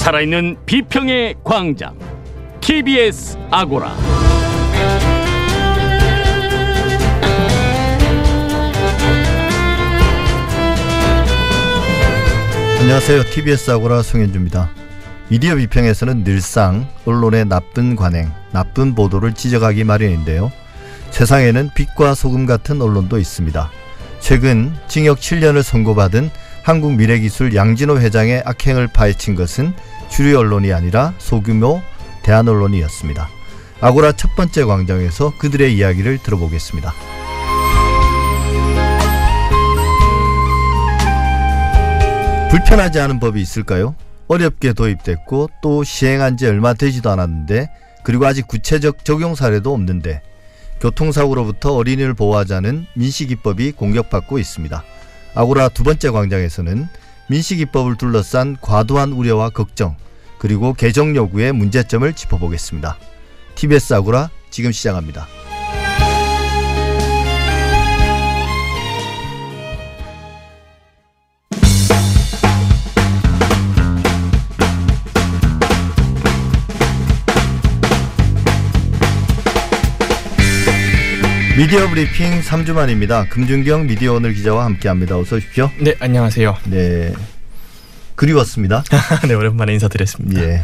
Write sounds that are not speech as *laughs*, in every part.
살아있는 비평의 광장 TBS 아고라 안녕하세요. TBS 아고라 송현주입니다. 미디어 비평에서는 늘상 언론의 나쁜 관행, 나쁜 보도를 지적하기 마련인데요. 세상에는 빛과 소금 같은 언론도 있습니다. 최근 징역 7년을 선고받은 한국미래기술 양진호 회장의 악행을 파헤친 것은 주류 언론이 아니라 소규모 대한 언론이었습니다. 아고라 첫 번째 광장에서 그들의 이야기를 들어보겠습니다. 불편하지 않은 법이 있을까요? 어렵게 도입됐고 또 시행한 지 얼마 되지도 않았는데 그리고 아직 구체적 적용 사례도 없는데 교통사고로부터 어린이를 보호하자는 민식이법이 공격받고 있습니다. 아고라 두 번째 광장에서는 민식이법을 둘러싼 과도한 우려와 걱정 그리고 개정 요구의 문제점을 짚어보겠습니다. TBS 아고라 지금 시작합니다. 미디어 브리핑 3주 만입니다. 금준경 미디어 오늘 기자와 함께합니다. 어서 오십시오. 네, 안녕하세요. 네, 그리웠습니다. *laughs* 네, 오랜만에 인사드렸습니다. 예.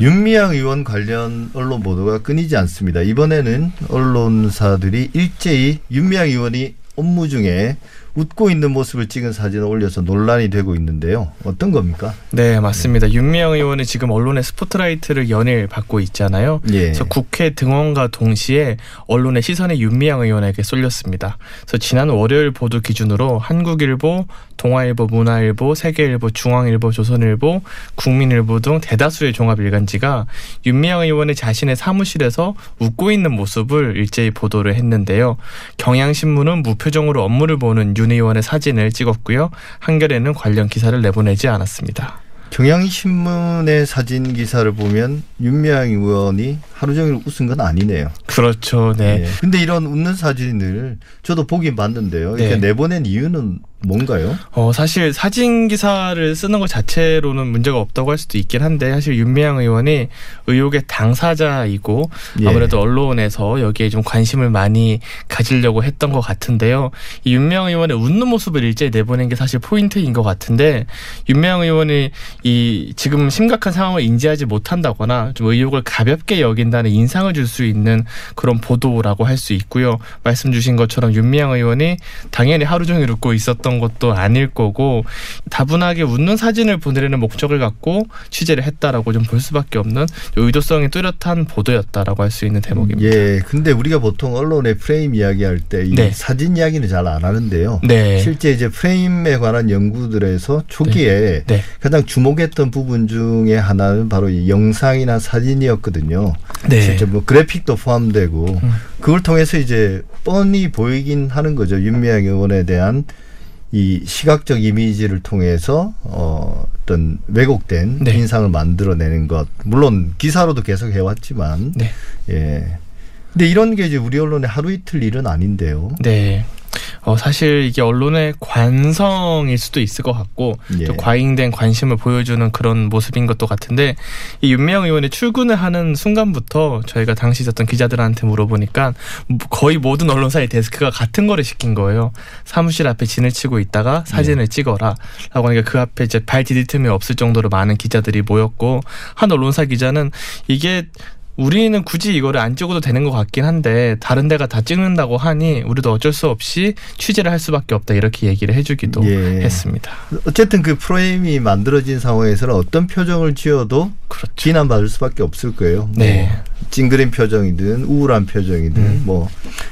윤미향 의원 관련 언론 보도가 끊이지 않습니다. 이번에는 언론사들이 일제히 윤미향 의원이 업무 중에 웃고 있는 모습을 찍은 사진을 올려서 논란이 되고 있는데요. 어떤 겁니까? 네, 맞습니다. 윤미향 의원은 지금 언론의 스포트라이트를 연일 받고 있잖아요. 예. 그래서 국회 등원과 동시에 언론의 시선이 윤미향 의원에게 쏠렸습니다. 그래서 지난 월요일 보도 기준으로 한국일보, 동아일보, 문화일보, 세계일보, 중앙일보, 조선일보, 국민일보 등 대다수의 종합 일간지가 윤미향 의원이 자신의 사무실에서 웃고 있는 모습을 일제히 보도를 했는데요. 경향신문은 무표정으로 업무를 보는 윤 의원의 사진을 찍었고요. 한겨레는 관련 기사를 내보내지 않았습니다. 경향신문의 사진 기사를 보면 윤미향 의원이 하루 종일 웃은 건 아니네요. 그렇죠. 네. 예. 근데 이런 웃는 사진을 저도 보긴 봤는데요. 이렇게 네. 내보낸 이유는 뭔가요? 어, 사실 사진 기사를 쓰는 것 자체로는 문제가 없다고 할 수도 있긴 한데 사실 윤미향 의원이 의혹의 당사자이고 예. 아무래도 언론에서 여기에 좀 관심을 많이 가지려고 했던 것 같은데요. 이 윤미향 의원의 웃는 모습을 일제히 내보낸 게 사실 포인트인 것 같은데 윤미향 의원이 이 지금 심각한 상황을 인지하지 못한다거나 좀 의혹을 가볍게 여긴다는 인상을 줄 수 있는 그런 보도라고 할 수 있고요. 말씀 주신 것처럼 윤미향 의원이 당연히 하루 종일 웃고 있었던 것도 아닐 거고 다분하게 웃는 사진을 보내려는 목적을 갖고 취재를 했다라고 좀 볼 수밖에 없는 의도성이 뚜렷한 보도였다라고 할 수 있는 대목입니다. 예. 근데 우리가 보통 언론의 프레임 이야기할 때이 네. 사진 이야기는 잘 안 하는데요. 네. 실제 이제 프레임에 관한 연구들에서 초기에 네. 가장 주목했던 부분 중에 하나는 바로 이 영상이나 사진이었거든요. 네. 실제 뭐 그래픽도 포함되고 음. 그걸 통해서 이제 뻔히 보이긴 하는 거죠. 윤미향 의원에 대한 이 시각적 이미지를 통해서 어, 어떤 왜곡된 네. 인상을 만들어내는 것. 물론 기사로도 계속 해왔지만 네. 예. 근데 이런 게 이제 우리 언론의 하루 이틀 일은 아닌데요. 네. 어, 사실 이게 언론의 관성일 수도 있을 것 같고 예. 또 과잉된 관심을 보여주는 그런 모습인 것도 같은데 이 윤미향 의원이 출근을 하는 순간부터 저희가 당시 있었던 기자들한테 물어보니까 뭐 거의 모든 언론사의 데스크가 같은 거를 시킨 거예요. 사무실 앞에 진을 치고 있다가 사진을 찍어라. 라고 하니까 그 앞에 이제 발 디딜 틈이 없을 정도로 많은 기자들이 모였고 한 언론사 기자는 이게 우리는 굳이 이거를 안 찍어도 되는 것 같긴 한데 다른 데가 다 찍는다고 하니 우리도 어쩔 수 없이 취재를 할 수밖에 없다 이렇게 얘기를 해주기도 예. 했습니다. 어쨌든 그 프레임이 만들어진 상황에서는 어떤 표정을 지어도 그렇죠. 비난받을 수밖에 없을 거예요. 네. 뭐 찡그린 표정이든 우울한 표정이든 음. 뭐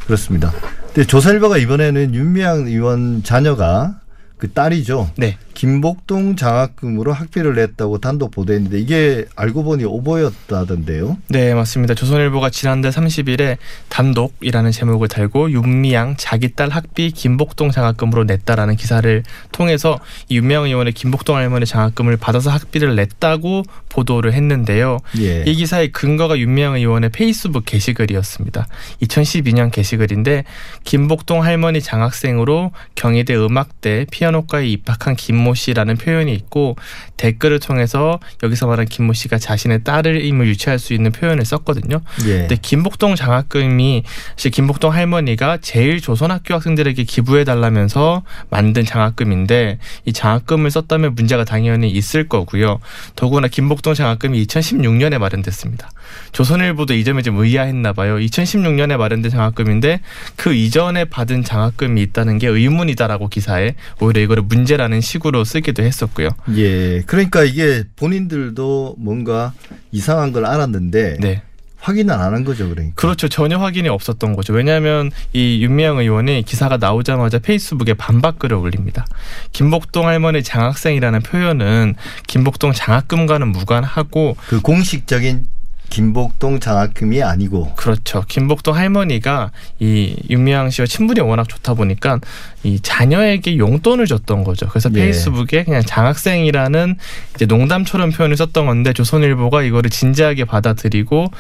그렇습니다. 근데 조선일보가 이번에는 윤미향 의원 자녀가 그 딸이죠. 네. 김복동 장학금으로 학비를 냈다고 단독 보도했는데 이게 알고 보니 오보였다던데요. 네, 맞습니다. 조선일보가 지난달 30일에 단독이라는 제목을 달고 윤미향 자기 딸 학비 김복동 장학금으로 냈다라는 기사를 통해서 이 윤미향 의원의 김복동 할머니 장학금을 받아서 학비를 냈다고 보도를 했는데요. 예. 이 기사의 근거가 윤미향 의원의 페이스북 게시글이었습니다. 2012년 게시글인데 김복동 할머니 장학생으로 경희대 음악대 피아노과에 입학한 김모 김모 씨라는 표현이 있고 댓글을 통해서 여기서 말한 김모 씨가 자신의 딸임을 유추할 수 있는 표현을 썼거든요. 예. 근데 김복동 장학금이 사실 김복동 할머니가 제일 조선학교 학생들에게 기부해 달라면서 만든 장학금인데 이 장학금을 썼다면 문제가 당연히 있을 거고요. 더구나 김복동 장학금이 2016년에 마련됐습니다. 조선일보도 이 점에 좀 의아했나 봐요. 2016년에 마련된 장학금인데 그 이전에 받은 장학금이 있다는 게 의문이다라고 기사에 오히려 이거를 문제라는 식으로 쓰기도 했었고요. 예. 그러니까 이게 본인들도 뭔가 이상한 걸 알았는데 네. 확인은 안한 거죠, 그러니까. 그렇죠. 전혀 확인이 없었던 거죠. 왜냐하면 이 윤미향 의원이 기사가 나오자마자 페이스북에 반박글을 올립니다. 김복동 할머니 장학생이라는 표현은 김복동 장학금과는 무관하고 그 공식적인 김복동 장학금이 아니고 그렇죠. 김복동 할머니가 이 윤미향 씨와 친분이 워낙 좋다 보니까 이 자녀에게 용돈을 줬던 거죠. 그래서 예. 페이스북에 그냥 장학생이라는 이제 농담처럼 표현을 썼던 건데 조선일보가 이거를 진지하게 받아들이고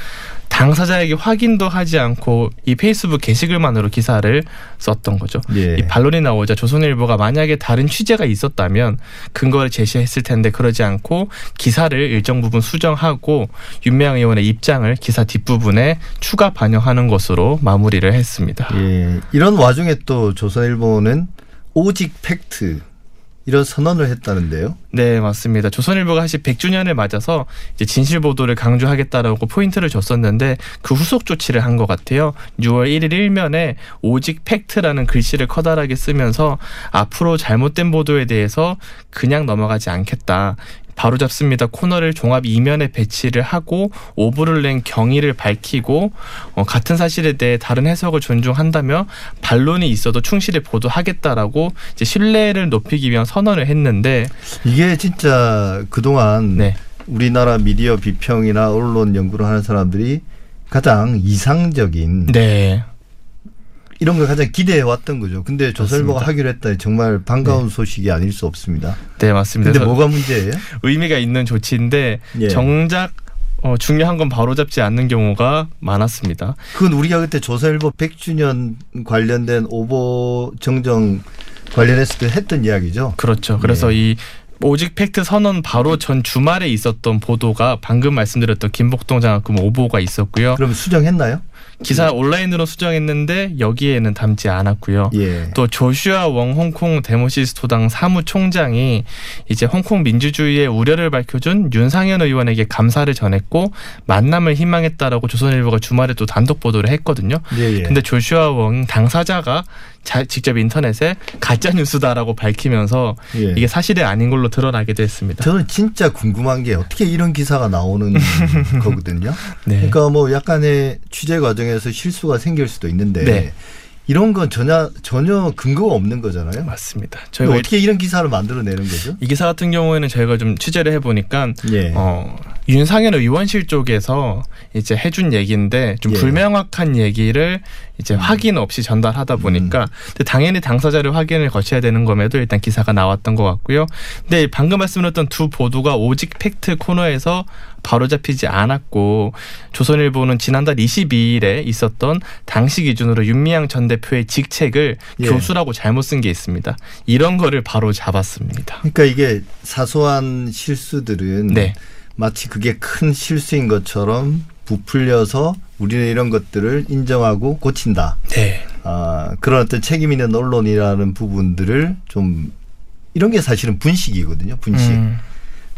당사자에게 확인도 하지 않고 이 페이스북 게시글만으로 기사를 썼던 거죠. 예. 이 반론이 나오자 조선일보가 만약에 다른 취재가 있었다면 근거를 제시했을 텐데 그러지 않고 기사를 일정 부분 수정하고 윤미향 의원의 입장을 기사 뒷부분에 추가 반영하는 것으로 마무리를 했습니다. 예. 이런 와중에 또 조선일보는 오직 팩트 이런 선언을 했다는데요. 네, 맞습니다. 조선일보가 사실 100주년을 맞아서 이제 진실 보도를 강조하겠다라고 포인트를 줬었는데 그 후속 조치를 한 것 같아요. 6월 1일 일면에 오직 팩트라는 글씨를 커다랗게 쓰면서 앞으로 잘못된 보도에 대해서 그냥 넘어가지 않겠다. 바로 잡습니다 코너를 종합 이면에 배치를 하고 오보를 낸 경위를 밝히고 어, 같은 사실에 대해 다른 해석을 존중한다며 반론이 있어도 충실히 보도하겠다라고 이제 신뢰를 높이기 위한 선언을 했는데 이게 진짜 그동안 네. 우리나라 미디어 비평이나 언론 연구를 하는 사람들이 가장 이상적인 네. 이런 걸 가장 기대해 왔던 거죠. 근데 조선일보가 맞습니다. 하기로 했다니 정말 반가운 소식이 아닐 수 없습니다. 네, 맞습니다. 근데 뭐가 문제예요? *laughs* 의미가 있는 조치인데 예. 정작 어, 중요한 건 바로잡지 않는 경우가 많았습니다. 그건 우리가 그때 조선일보 100주년 관련된 오보 정정 관련했을 때 했던 이야기죠. 그렇죠. 그래서 예. 이 오직 팩트 선언 바로 전 주말에 있었던 보도가 방금 말씀드렸던 김복동 장학금 오보가 있었고요. 그럼 수정했나요? 기사 온라인으로 수정했는데 여기에는 담지 않았고요. 예. 또 조슈아 웡 홍콩 데모시스토당 사무총장이 이제 홍콩 민주주의의 우려를 밝혀준 윤상현 의원에게 감사를 전했고 만남을 희망했다라고 조선일보가 주말에 또 단독 보도를 했거든요. 예, 예. 근데 조슈아 웡 당사자가 자, 직접 인터넷에 가짜 뉴스다라고 밝히면서 예. 이게 사실이 아닌 걸로 드러나기도 했습니다. 저는 진짜 궁금한 게 어떻게 이런 기사가 나오는 *laughs* 거거든요. 네. 그러니까 뭐 약간의 취재 과정에서 실수가 생길 수도 있는데 네. 이런 건 전혀 전혀 근거가 없는 거잖아요. 맞습니다. 저희가 어떻게 이런 기사를 만들어내는 거죠? 이 기사 같은 경우에는 저희가 좀 취재를 해보니까 예. 어, 윤상현 의원실 쪽에서 이제 해준 얘기인데 좀 예. 음. 불명확한 얘기를 이제 확인 없이 전달하다 보니까 근데 당연히 당사자를 확인을 거쳐야 되는 검에도 일단 기사가 나왔던 것 같고요. 근데 방금 말씀드렸던 두 보도가 오직 팩트 코너에서 바로 잡히지 않았고 조선일보는 지난달 22일에 있었던 당시 기준으로 윤미향 전 대표의 직책을 예. 교수라고 잘못 쓴 게 있습니다. 이런 거를 바로 잡았습니다. 그러니까 이게 사소한 실수들은 네. 마치 그게 큰 실수인 것처럼 부풀려서 우리는 이런 것들을 인정하고 고친다. 네. 아, 그런 어떤 책임 있는 언론이라는 부분들을 좀 이런 게 사실은 분식이거든요. 분식. 음.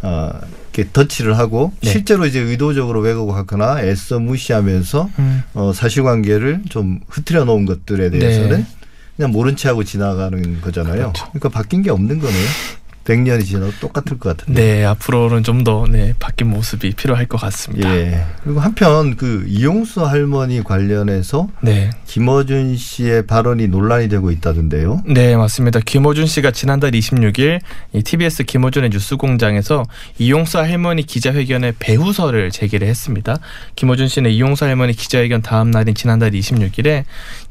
어, 이렇게 덧칠을 하고 네. 실제로 이제 의도적으로 왜곡하거나 애써 무시하면서 음. 어, 사실관계를 좀 흐트려 놓은 것들에 대해서는 네. 그냥 모른 체 하고 지나가는 거잖아요. 그렇죠. 그러니까 바뀐 게 없는 거네요. 100년이 지나도 똑같을 것 같은데. 네, 앞으로는 좀 더 네, 바뀐 모습이 필요할 것 같습니다. 예. 그리고 한편 그 이용수 할머니 관련해서 네. 김어준 씨의 발언이 논란이 되고 있다던데요. 네, 맞습니다. 김호준 씨가 지난달 26일 이 TBS 김호준의 뉴스공장에서 이용수 할머니 기자회견에 배후설을 제기를 했습니다. 김호준 씨는 이용수 할머니 기자회견 다음 날인 지난달 26일에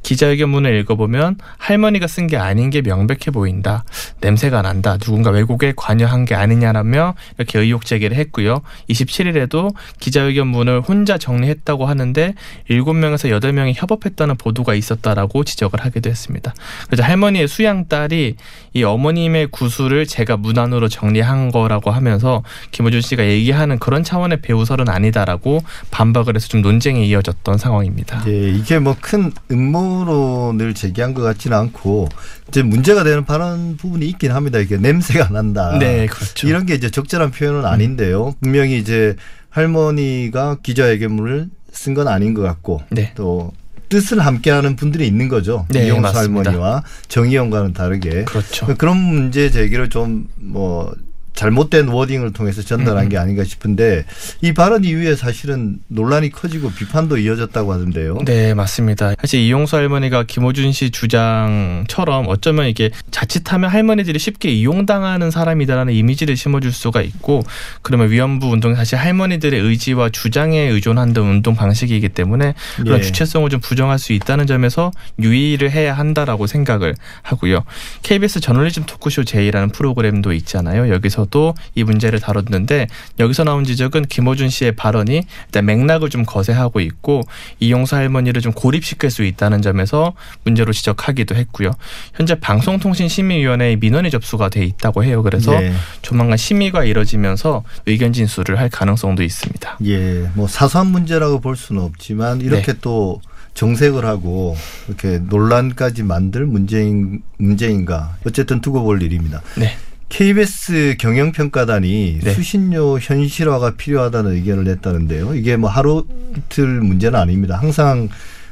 기자회견문을 읽어보면 할머니가 쓴 게 아닌 게 명백해 보인다. 냄새가 난다. 누군가 왜곡에 관여한 게 아니냐라며 이렇게 의혹 제기를 했고요. 27일에도 기자회견문을 혼자 정리했다고 하는데 7명에서 8명이 협업했다는 보도가 있었다라고 지적을 하기도 했습니다. 그래서 할머니의 수양 딸이 이 어머님의 구술을 제가 문안으로 정리한 거라고 하면서 김호준 씨가 얘기하는 그런 차원의 배우설은 아니다라고 반박을 해서 좀 논쟁이 이어졌던 상황입니다. 예, 이게 뭐 큰 음모 론을 제기한 것 같지는 않고 이제 문제가 되는 발언 부분이 있긴 합니다. 이게 냄새가 난다. 네, 그렇죠. 이런 게 이제 적절한 표현은 아닌데요. 분명히 이제 할머니가 기자회견문을 쓴 건 아닌 것 같고 네. 또 뜻을 함께하는 분들이 있는 거죠. 네, 이용수 맞습니다. 할머니와 정의원과는 다르게 그렇죠. 그런 문제 제기를 좀 뭐 잘못된 워딩을 통해서 전달한 음. 게 아닌가 싶은데 이 발언 이후에 사실은 논란이 커지고 비판도 이어졌다고 하던데요. 네, 맞습니다. 사실 이용수 할머니가 김호준 씨 주장처럼 어쩌면 이게 자칫하면 할머니들이 쉽게 이용당하는 사람이다라는 이미지를 심어줄 수가 있고 그러면 위안부 운동이 사실 할머니들의 의지와 주장에 의존한는 운동 방식이기 때문에 그런 예. 주체성을 좀 부정할 수 있다는 점에서 유의를 해야 한다라고 생각을 하고요. KBS 저널리즘 토크쇼 제이라는 프로그램도 있잖아요. 여기서 도 이 문제를 다뤘는데 여기서 나온 지적은 김호준 씨의 발언이 일단 맥락을 좀 거세하고 있고 이용수 할머니를 좀 고립시킬 수 있다는 점에서 문제로 지적하기도 했고요. 현재 방송통신심의위원회에 민원이 접수가 돼 있다고 해요. 그래서 예. 조만간 심의가 이뤄지면서 의견 진술을 할 가능성도 있습니다. 예, 뭐 사소한 문제라고 볼 수는 없지만 이렇게 네. 또 정색을 하고 이렇게 논란까지 만들 문제인 문제인가 어쨌든 두고 볼 일입니다. 네. KBS 경영평가단이 네. 수신료 현실화가 필요하다는 의견을 냈다는데요. 이게 뭐 하루 이틀 문제는 아닙니다. 항상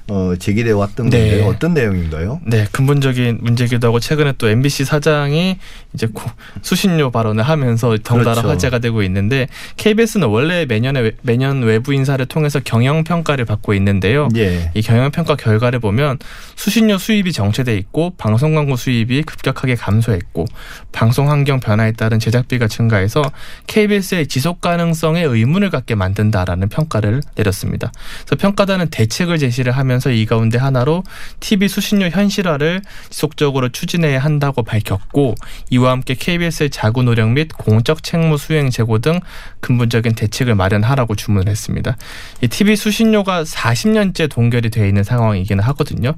어, 제기돼 왔던 네. 건데 어떤 내용인가요? 네, 근본적인 문제기도 하고 최근에 또 MBC 사장이 이제 고- 수신료 발언을 하면서 덩달아 그렇죠. 화제가 되고 있는데 KBS는 원래 매년에 외- 매년 외부 인사를 통해서 경영 평가를 받고 있는데요. 예. 이 경영 평가 결과를 보면 수신료 수입이 정체돼 있고 방송 광고 수입이 급격하게 감소했고 방송 환경 변화에 따른 제작비가 증가해서 KBS의 지속 가능성에 의문을 갖게 만든다라는 평가를 내렸습니다. 그래서 평가단은 대책을 제시를 하면서 이 가운데 하나로 TV 수신료 현실화를 지속적으로 추진해야 한다고 밝혔고 이와 함께 KBS의 자구 노력 및 공적 책무 수행 제고 등 근본적인 대책을 마련하라고 주문을 했습니다. 이 TV 수신료가 40년째 동결이 되어 있는 상황이기는 하거든요.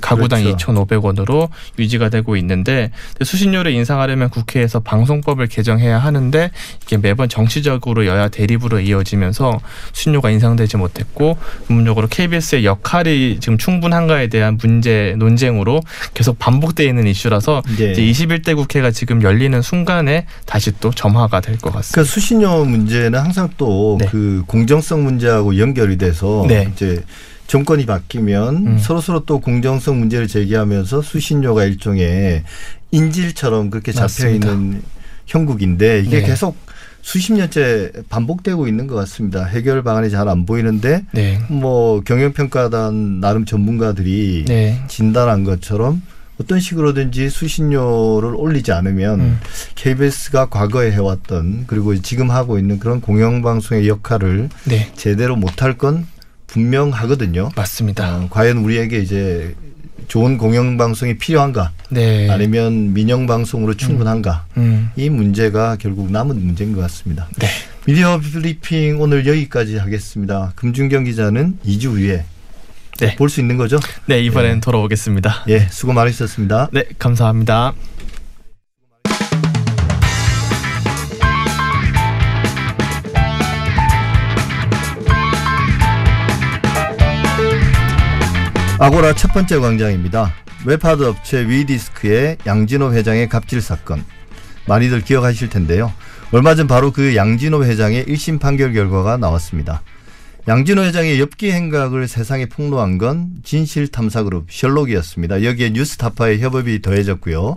가구당 그렇죠. 2,500원으로 유지가 되고 있는데 수신료를 인상하려면 국회에서 방송법을 개정해야 하는데 이게 매번 정치적으로 여야 대립으로 이어지면서 수신료가 인상되지 못했고 근본적으로 KBS의 역할이 지금 충분한가에 대한 문제 논쟁으로 계속 반복되어 있는 이슈라서 예. 이제 21대 국회가 지금 열리는 순간에 다시 또 점화가 될 것 같습니다. 그 수신료 문제는 항상 또 네. 그 공정성 문제하고 연결이 돼서 네. 이제 정권이 바뀌면 음. 서로 서로 또 공정성 문제를 제기하면서 수신료가 일종의 인질처럼 그렇게 잡혀. 있는 형국인데 이게 네. 계속 수십 년째 반복되고 있는 것 같습니다. 해결 방안이 잘 안 보이는데 네. 뭐 경영평가단 나름 전문가들이 네. 진단한 것처럼 어떤 식으로든지 수신료를 올리지 않으면 음. KBS가 과거에 해왔던 그리고 지금 하고 있는 그런 공영방송의 역할을 네. 제대로 못할 건 분명하거든요. 맞습니다. 어, 과연 우리에게 이제 좋은 공영방송이 필요한가 네. 아니면 민영방송으로 충분한가 음. 이 문제가 결국 남은 문제인 것 같습니다. 네. 미디어 브리핑 오늘 여기까지 하겠습니다. 금준경 기자는 2주 후에 네. 볼 수 있는 거죠? 네, 이번엔 네. 돌아오겠습니다. 예, 수고 많으셨습니다. 네, 감사합니다. 아고라 첫 번째 광장입니다. 웹하드 업체 위디스크의 양진호 회장의 갑질 사건. 많이들 기억하실 텐데요. 얼마 전 바로 그 양진호 회장의 1심 판결 결과가 나왔습니다. 양진호 회장의 엽기 행각을 세상에 폭로한 건 진실탐사그룹 셜록이었습니다. 여기에 뉴스타파의 협업이 더해졌고요.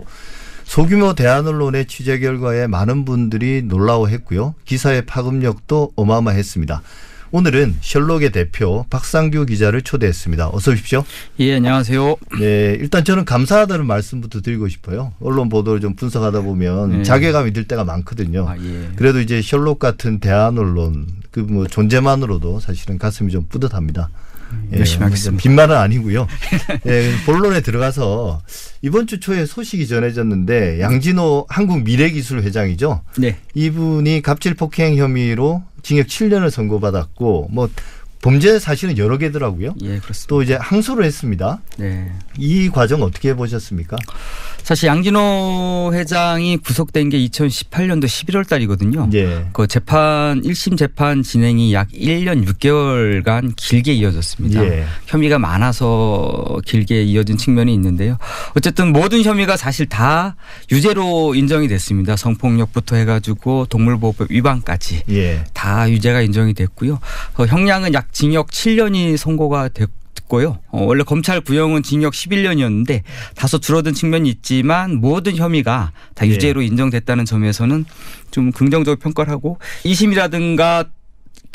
소규모 대한언론의 취재 결과에 많은 분들이 놀라워했고요. 기사의 파급력도 어마어마했습니다. 오늘은 셜록의 대표 박상규 기자를 초대했습니다. 어서 오십시오. 예, 안녕하세요. 네, 일단 저는 감사하다는 말씀부터 드리고 싶어요. 언론 보도를 좀 분석하다 보면 네. 자괴감이 들 때가 많거든요. 아, 예. 그래도 이제 셜록 같은 대한 언론 그 뭐 존재만으로도 사실은 가슴이 좀 뿌듯합니다. 열심히 뭐 하겠습니다. 빈말은 아니고요. 예, 본론에 들어가서 이번 주 초에 소식이 전해졌는데 양진호 한국미래기술 회장이죠. 네. 이분이 갑질 폭행 혐의로 징역 7년을 선고받았고 뭐 범죄 사실은 여러 개더라고요. 예, 그렇습니다. 또 이제 항소를 했습니다. 네. 이 과정 어떻게 보셨습니까? 사실 양진호 회장이 구속된 게 2018년도 11월 달이거든요. 예. 그 재판 1심 재판 진행이 약 1년 6개월간 길게 이어졌습니다. 예. 혐의가 많아서 길게 이어진 측면이 있는데요. 어쨌든 모든 혐의가 사실 다 유죄로 인정이 됐습니다. 성폭력부터 해가지고 동물보호법 위반까지 예. 다 유죄가 인정이 됐고요. 어, 형량은 약 징역 7년이 선고가 됐고 요. 어, 원래 검찰 구형은 징역 11년이었는데 다소 줄어든 측면이 있지만 모든 혐의가 다 유죄로 인정됐다는 점에서는 좀 긍정적으로 평가를 하고 2심이라든가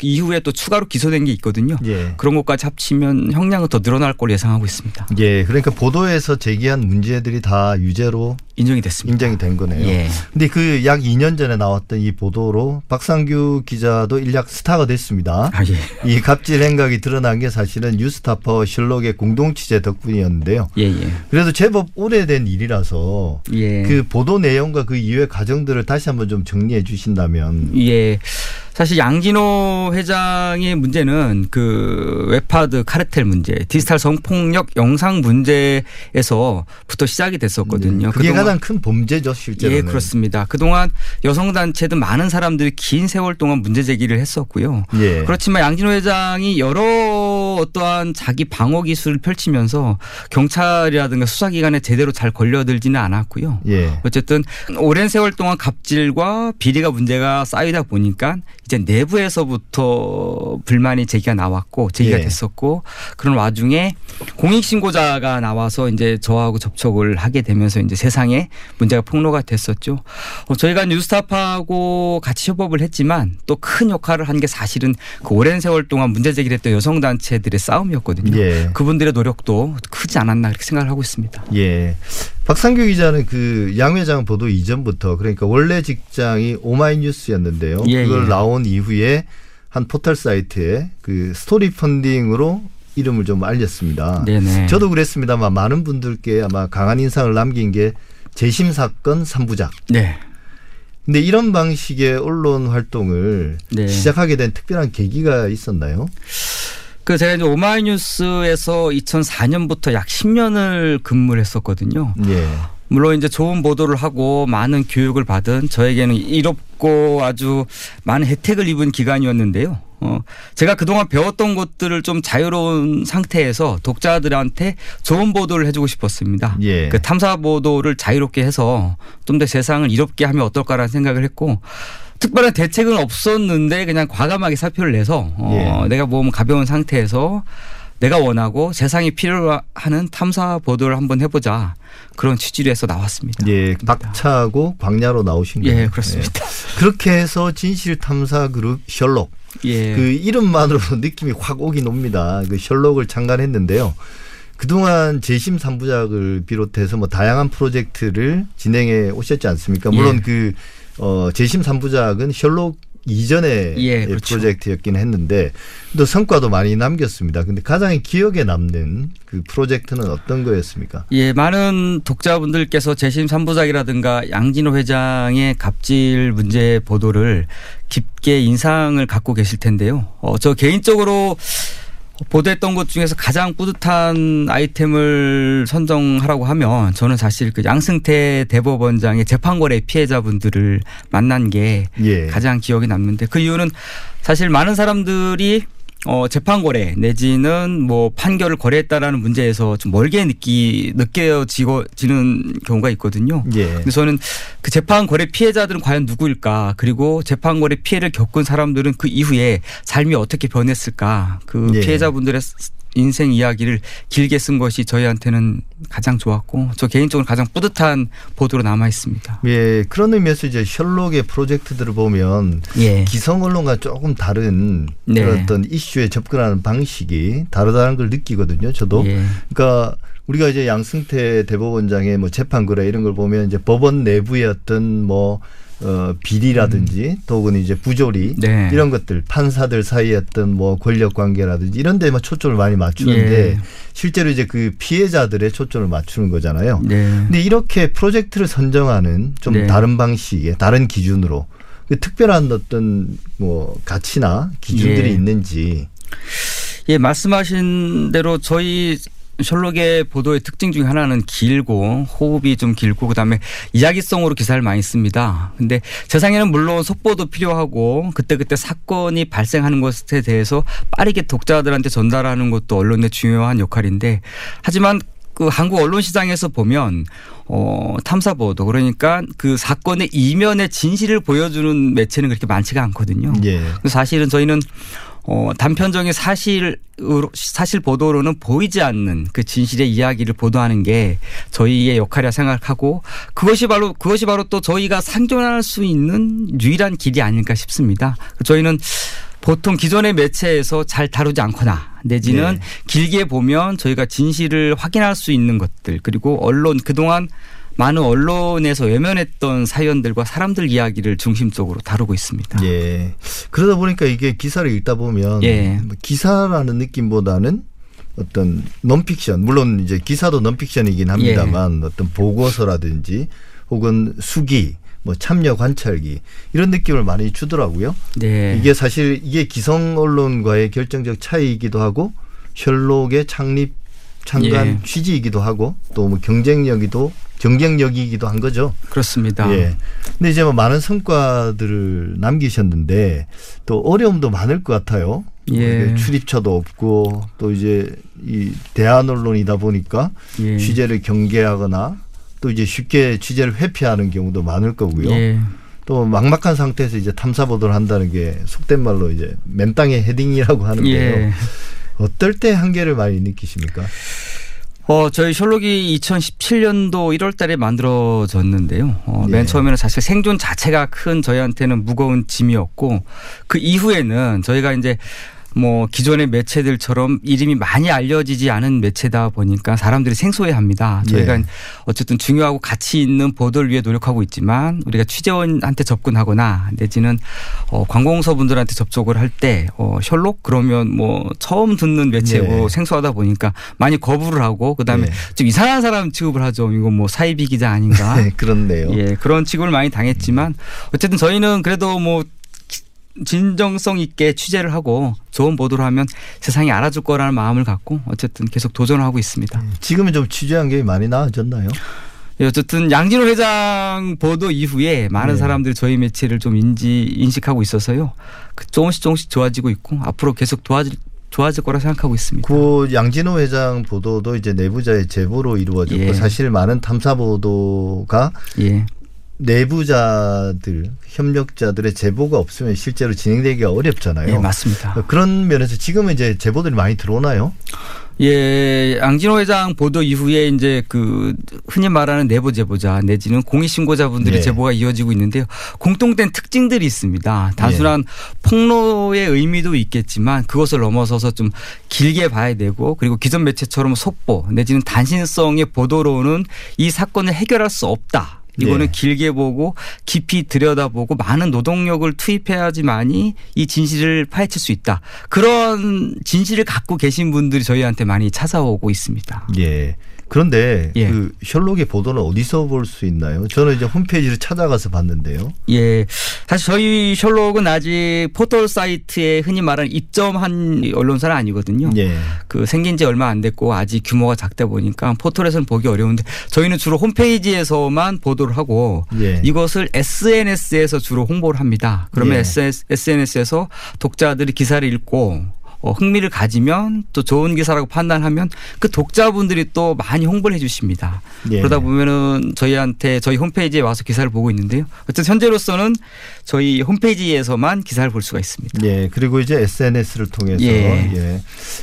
이후에 또 추가로 기소된 게 있거든요. 예. 그런 것까지 합치면 형량은 더 늘어날 걸로 예상하고 있습니다. 예. 그러니까 보도에서 제기한 문제들이 다 유죄로 인정이 됐습니다. 인정이 된 거네요. 예. 근데 그 약 2년 전에 나왔던 이 보도로 박상규 기자도 일약 스타가 됐습니다. 아, 예. 이 갑질 행각이 드러난 게 사실은 뉴스타파와 셜록의 공동 취재 덕분이었는데요. 예, 예. 그래도 제법 오래된 일이라서 예. 그 보도 내용과 그 이후의 과정들을 다시 한번 좀 정리해 주신다면 예. 사실 양진호 회장의 문제는 그 웹하드 카르텔 문제, 디지털 성폭력 영상 문제에서부터 시작이 됐었거든요. 네. 그게 그동안- 가장 큰 범죄죠, 실제로는. 예, 그렇습니다. 그동안 여성단체든 많은 사람들이 긴 세월 동안 문제 제기를 했었고요. 예. 그렇지만 양진호 회장이 여러 어떠한 자기 방어 기술을 펼치면서 경찰이라든가 수사기관에 제대로 잘 걸려들지는 않았고요. 예. 어쨌든 오랜 세월 동안 갑질과 비리가 문제가 쌓이다 보니까 이제 내부에서부터 불만이 제기가 나왔고 제기가 예. 됐었고 그런 와중에 공익 신고자가 나와서 이제 저하고 접촉을 하게 되면서 이제 세상에 문제가 폭로가 됐었죠. 어, 저희가 뉴스타파하고 같이 협업을 했지만 또 큰 역할을 한 게 사실은 그 오랜 세월 동안 문제 제기를 했던 여성 단체들의 싸움이었거든요. 예. 그분들의 노력도 크지 않았나 그렇게 생각을 하고 있습니다. 예. 박상규 기자는 그 양 회장 보도 이전부터 그러니까 원래 직장이 오마이뉴스였는데요. 예, 그걸 예. 나온 이후에 한 포털 사이트에 그 스토리 펀딩으로 이름을 좀 알렸습니다. 네네. 저도 그랬습니다만 많은 분들께 아마 강한 인상을 남긴 게 재심 사건 3부작. 네. 근데 이런 방식의 언론 활동을 네. 시작하게 된 특별한 계기가 있었나요? 그 제가 이제 오마이뉴스에서 2004년부터 약 10년을 근무를 했었거든요. 예. 물론 이제 좋은 보도를 하고 많은 교육을 받은 저에게는 이롭고 아주 많은 혜택을 입은 기간이었는데요. 어, 제가 그동안 배웠던 것들을 좀 자유로운 상태에서 독자들한테 좋은 보도를 해주고 싶었습니다. 예. 그 탐사 보도를 자유롭게 해서 좀 더 세상을 이롭게 하면 어떨까라는 생각을 했고 특별한 대책은 없었는데 그냥 과감하게 사표를 내서 어, 예. 내가 몸 가벼운 상태에서 내가 원하고 세상이 필요하는 탐사 보도를 한번 해보자 그런 취지로 해서 나왔습니다. 예, 박차고 광야로 나오신 거예요. 예, 그렇습니다. 예. 그렇게 해서 진실 탐사 그룹 셜록 예. 그 이름만으로도 느낌이 확 오긴 옵니다. 그 셜록을 창간했는데요. 그동안 재심 3부작을 비롯해서 뭐 다양한 프로젝트를 진행해 오셨지 않습니까? 물론 예. 그 어, 재심 3부작은 셜록 이전의 예, 그렇죠. 프로젝트였긴 했는데 또 성과도 많이 남겼습니다. 근데 가장 기억에 남는 그 프로젝트는 어떤 거였습니까? 예, 많은 독자분들께서 재심 3부작이라든가 양진호 회장의 갑질 문제 보도를 깊게 인상을 갖고 계실 텐데요. 어, 저 개인적으로 보도했던 것 중에서 가장 뿌듯한 아이템을 선정하라고 하면 저는 사실 그 양승태 대법원장의 재판거래 피해자분들을 만난 게 예. 가장 기억에 남는데 그 이유는 사실 많은 사람들이 어, 재판 거래 내지는 뭐 판결을 거래했다라는 문제에서 좀 멀게 느끼, 느껴지는 경우가 있거든요. 예. 근데 저는 그 재판 거래 피해자들은 과연 누구일까? 그리고 재판 거래 피해를 겪은 사람들은 그 이후에 삶이 어떻게 변했을까? 그 예. 피해자분들의 인생 이야기를 길게 쓴 것이 저희한테는 가장 좋았고 저 개인적으로 가장 뿌듯한 보도로 남아 있습니다. 예, 그런 의미에서 이제 셜록의 프로젝트들을 보면 예. 기성 언론과 조금 다른 네. 어떤 이슈에 접근하는 방식이 다르다는 걸 느끼거든요. 저도. 예. 그러니까 우리가 이제 양승태 대법원장의 뭐 재판 거래 이런 걸 보면 이제 법원 내부의 어떤 뭐 어, 비리라든지 또 혹은 이제 부조리 네. 이런 것들 판사들 사이의 어떤 뭐 권력 관계라든지 이런 뭐 초점을 많이 맞추는데 예. 실제로 이제 그 피해자들의 초점을 맞추는 거잖아요. 네. 근데 이렇게 프로젝트를 선정하는 좀 네. 다른 방식의 다른 기준으로 그 특별한 어떤 뭐 가치나 기준들이 예. 있는지 예, 말씀하신 대로 저희 셜록의 보도의 특징 중에 하나는 길고 호흡이 좀 길고 그다음에 이야기성으로 기사를 많이 씁니다. 근데 세상에는 물론 속보도 필요하고 그때그때 사건이 발생하는 것에 대해서 빠르게 독자들한테 전달하는 것도 언론의 중요한 역할인데 하지만 그 한국 언론 시장에서 보면 어 탐사 보도 그러니까 그 사건의 이면의 진실을 보여주는 매체는 그렇게 많지가 않거든요. 예. 사실은 저희는 어, 단편적인 사실으로, 사실 보도로는 보이지 않는 그 진실의 이야기를 보도하는 게 저희의 역할이라 생각하고 그것이 바로, 그것이 바로 또 저희가 상존할 수 있는 유일한 길이 아닐까 싶습니다. 저희는 보통 기존의 매체에서 잘 다루지 않거나 내지는 네. 길게 보면 저희가 진실을 확인할 수 있는 것들 그리고 언론 그동안 많은 언론에서 외면했던 사연들과 사람들 이야기를 중심적으로 다루고 있습니다. 예. 그러다 보니까 이게 기사를 읽다 보면 예. 뭐 기사라는 느낌보다는 어떤 논픽션 물론 이제 기사도 논픽션이긴 예. 합니다만 어떤 보고서라든지 혹은 수기 뭐 참여 관찰기 이런 느낌을 많이 주더라고요. 네. 이게 사실 이게 기성 언론과의 결정적 차이이기도 하고 셜록의 창립 창간 예. 취지이기도 하고 또 뭐 경쟁력이도 경쟁력이기도 한 거죠. 그렇습니다. 예. 근데 이제 뭐 많은 성과들을 남기셨는데 또 어려움도 많을 것 같아요. 예. 이게 출입처도 없고 또 이제 이 대한 언론이다 보니까 예. 취재를 경계하거나 또 이제 쉽게 취재를 회피하는 경우도 많을 거고요. 예. 또 막막한 상태에서 이제 탐사 보도를 한다는 게 속된 말로 이제 맨땅에 헤딩이라고 하는데요. 예. 어떨 때 한계를 많이 느끼십니까? 어, 저희 셜록이 2017년도 1월 달에 만들어졌는데요. 어, 예. 맨 처음에는 사실 생존 자체가 큰 저희한테는 무거운 짐이었고 그 이후에는 저희가 이제 뭐 기존의 매체들처럼 이름이 많이 알려지지 않은 매체다 보니까 사람들이 생소해 합니다. 저희가 예. 어쨌든 중요하고 가치 있는 보도를 위해 노력하고 있지만 우리가 취재원한테 접근하거나 내지는 어, 관공서분들한테 접촉을 할 때 어, 셜록 그러면 뭐 처음 듣는 매체고 네. 생소하다 보니까 많이 거부를 하고 그다음에 예. 좀 이상한 사람 취급을 하죠. 이거 뭐 사이비 기자 아닌가? *laughs* 네, 그렇네요. 예, 그런 취급을 많이 당했지만 어쨌든 저희는 그래도 뭐 진정성 있게 취재를 하고 좋은 보도를 하면 세상이 알아줄 거라는 마음을 갖고 어쨌든 계속 도전을 하고 있습니다. 지금은 좀 취재 환경이 많이 나아졌나요? 예, 어쨌든 양진호 회장 보도 이후에 많은 네. 사람들이 저희 매체를 좀 인지 인식하고 있어서요. 그 조금씩 조금씩 좋아지고 있고 앞으로 계속 도와질 좋아질 거라 생각하고 있습니다. 그 양진호 회장 보도도 이제 내부자의 제보로 이루어졌고 예. 사실 많은 탐사 보도가 예. 내부자들 협력자들의 제보가 없으면 실제로 진행되기가 어렵잖아요. 예, 맞습니다. 그런 면에서 지금은 이제 제보들이 많이 들어오나요? 예, 양진호 회장 보도 이후에 이제 그 흔히 말하는 내부 제보자 내지는 공익 신고자분들의 예. 제보가 이어지고 있는데요. 공통된 특징들이 있습니다. 단순한 예. 폭로의 의미도 있겠지만 그것을 넘어서서 좀 길게 봐야 되고 그리고 기존 매체처럼 속보 내지는 단신성의 보도로는 이 사건을 해결할 수 없다. 이거는 네. 길게 보고 깊이 들여다보고 많은 노동력을 투입해야지만이 이 진실을 파헤칠 수 있다. 그런 진실을 갖고 계신 분들이 저희한테 많이 찾아오고 있습니다. 예. 그런데 예. 그 셜록의 보도는 어디서 볼 수 있나요? 저는 이제 홈페이지를 찾아가서 봤는데요. 예. 사실 저희 셜록은 아직 포털 사이트에 흔히 말하는 입점한 언론사는 아니거든요. 예. 그 생긴 지 얼마 안 됐고 아직 규모가 작다 보니까 포털에서는 보기 어려운데 저희는 주로 홈페이지에서만 보도를 하고 예. 이것을 SNS에서 주로 홍보를 합니다. 그러면 예. SNS에서 독자들이 기사를 읽고 어, 흥미를 가지면 또 좋은 기사라고 판단하면 그 독자분들이 또 많이 홍보를 해 주십니다. 예. 그러다 보면은 저희한테 저희 홈페이지에 와서 기사를 보고 있는데요. 어쨌든 현재로서는 저희 홈페이지에서만 기사를 볼 수가 있습니다. 예, 그리고 이제 SNS를 통해서 예. 예.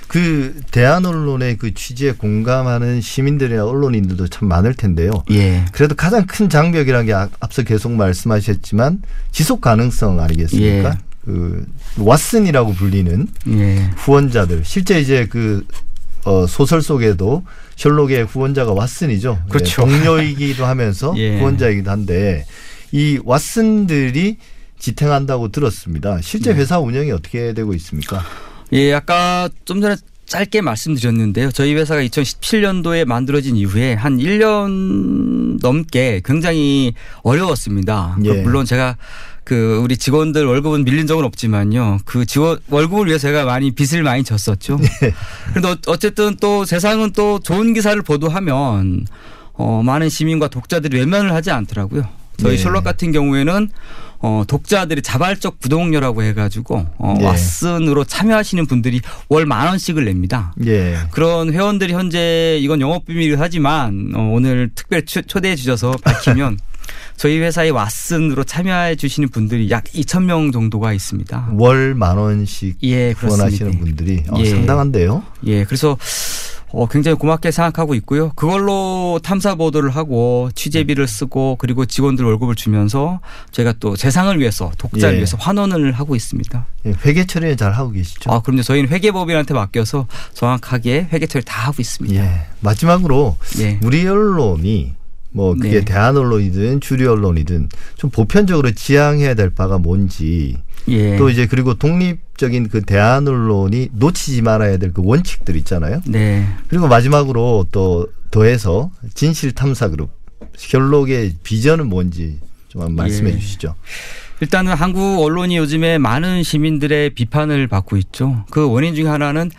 그 대한 언론의 그 취지에 공감하는 시민들이나 언론인들도 참 많을 텐데요. 예. 그래도 가장 큰 장벽이라는 게 아- 앞서 계속 말씀하셨지만 지속 가능성 아니겠습니까? 예. 그 왓슨이라고 불리는 예. 후원자들 실제 이제 그 어, 소설 속에도 셜록의 후원자가 왓슨이죠. 예, 그렇죠. 동료이기도 하면서 *laughs* 예. 후원자이기도 한데 이 왓슨들이 지탱한다고 들었습니다. 실제 네. 회사 운영이 어떻게 되고 있습니까? 예, 아까 좀 전에 짧게 말씀드렸는데요. 저희 회사가 2017년도에 만들어진 이후에 한 1년 넘게 굉장히 어려웠습니다. 그 예. 물론 제가 그 우리 직원들 월급은 밀린 적은 없지만요. 그 직원 월급을 위해 제가 많이 빚을 많이 졌었죠. 그런데 어- 어쨌든 또 세상은 또 좋은 기사를 보도하면 어 많은 시민과 독자들이 외면을 하지 않더라고요. 저희 네. 셜록 같은 경우에는 어 독자들이 자발적 구독료라고 해가지고 어 네. 왓슨으로 참여하시는 분들이 월 만 원씩을 냅니다. 예. 그런 회원들이 현재 이건 영업 비밀이긴 하지만 어, 오늘 특별 히 초대해 주셔서 밝히면 *laughs* 저희 회사에 왓슨으로 참여해 주시는 분들이 약 2천 명 정도가 있습니다. 월 만 원씩 예, 후원하시는. 분들이 어, 예. 상당한데요. 예, 그래서 어, 굉장히 고맙게 생각하고 있고요. 그걸로 탐사 보도를 하고 취재비를 쓰고 그리고 직원들 월급을 주면서 저희가 또 세상을 위해서 독자를 예. 위해서 환원을 하고 있습니다. 예, 회계 처리는 잘 하고 계시죠? 아, 그럼요. 저희는 회계법인한테 맡겨서 정확하게 회계 처리 다 하고 있습니다. 예. 마지막으로 예. 우리 언론이 뭐 그게 네. 대한 언론이든 주류 언론이든 좀 보편적으로 지향해야 될 바가 뭔지 예. 또 이제 그리고 독립적인 그 대한 언론이 놓치지 말아야 될 그 원칙들 있잖아요. 네. 그리고 마지막으로 또 더해서 진실 탐사 그룹 셜록의 비전은 뭔지 좀 한번 말씀해 예. 주시죠. 일단은 한국 언론이 요즘에 많은 시민들의 비판을 받고 있죠. 그 원인 중에 하나는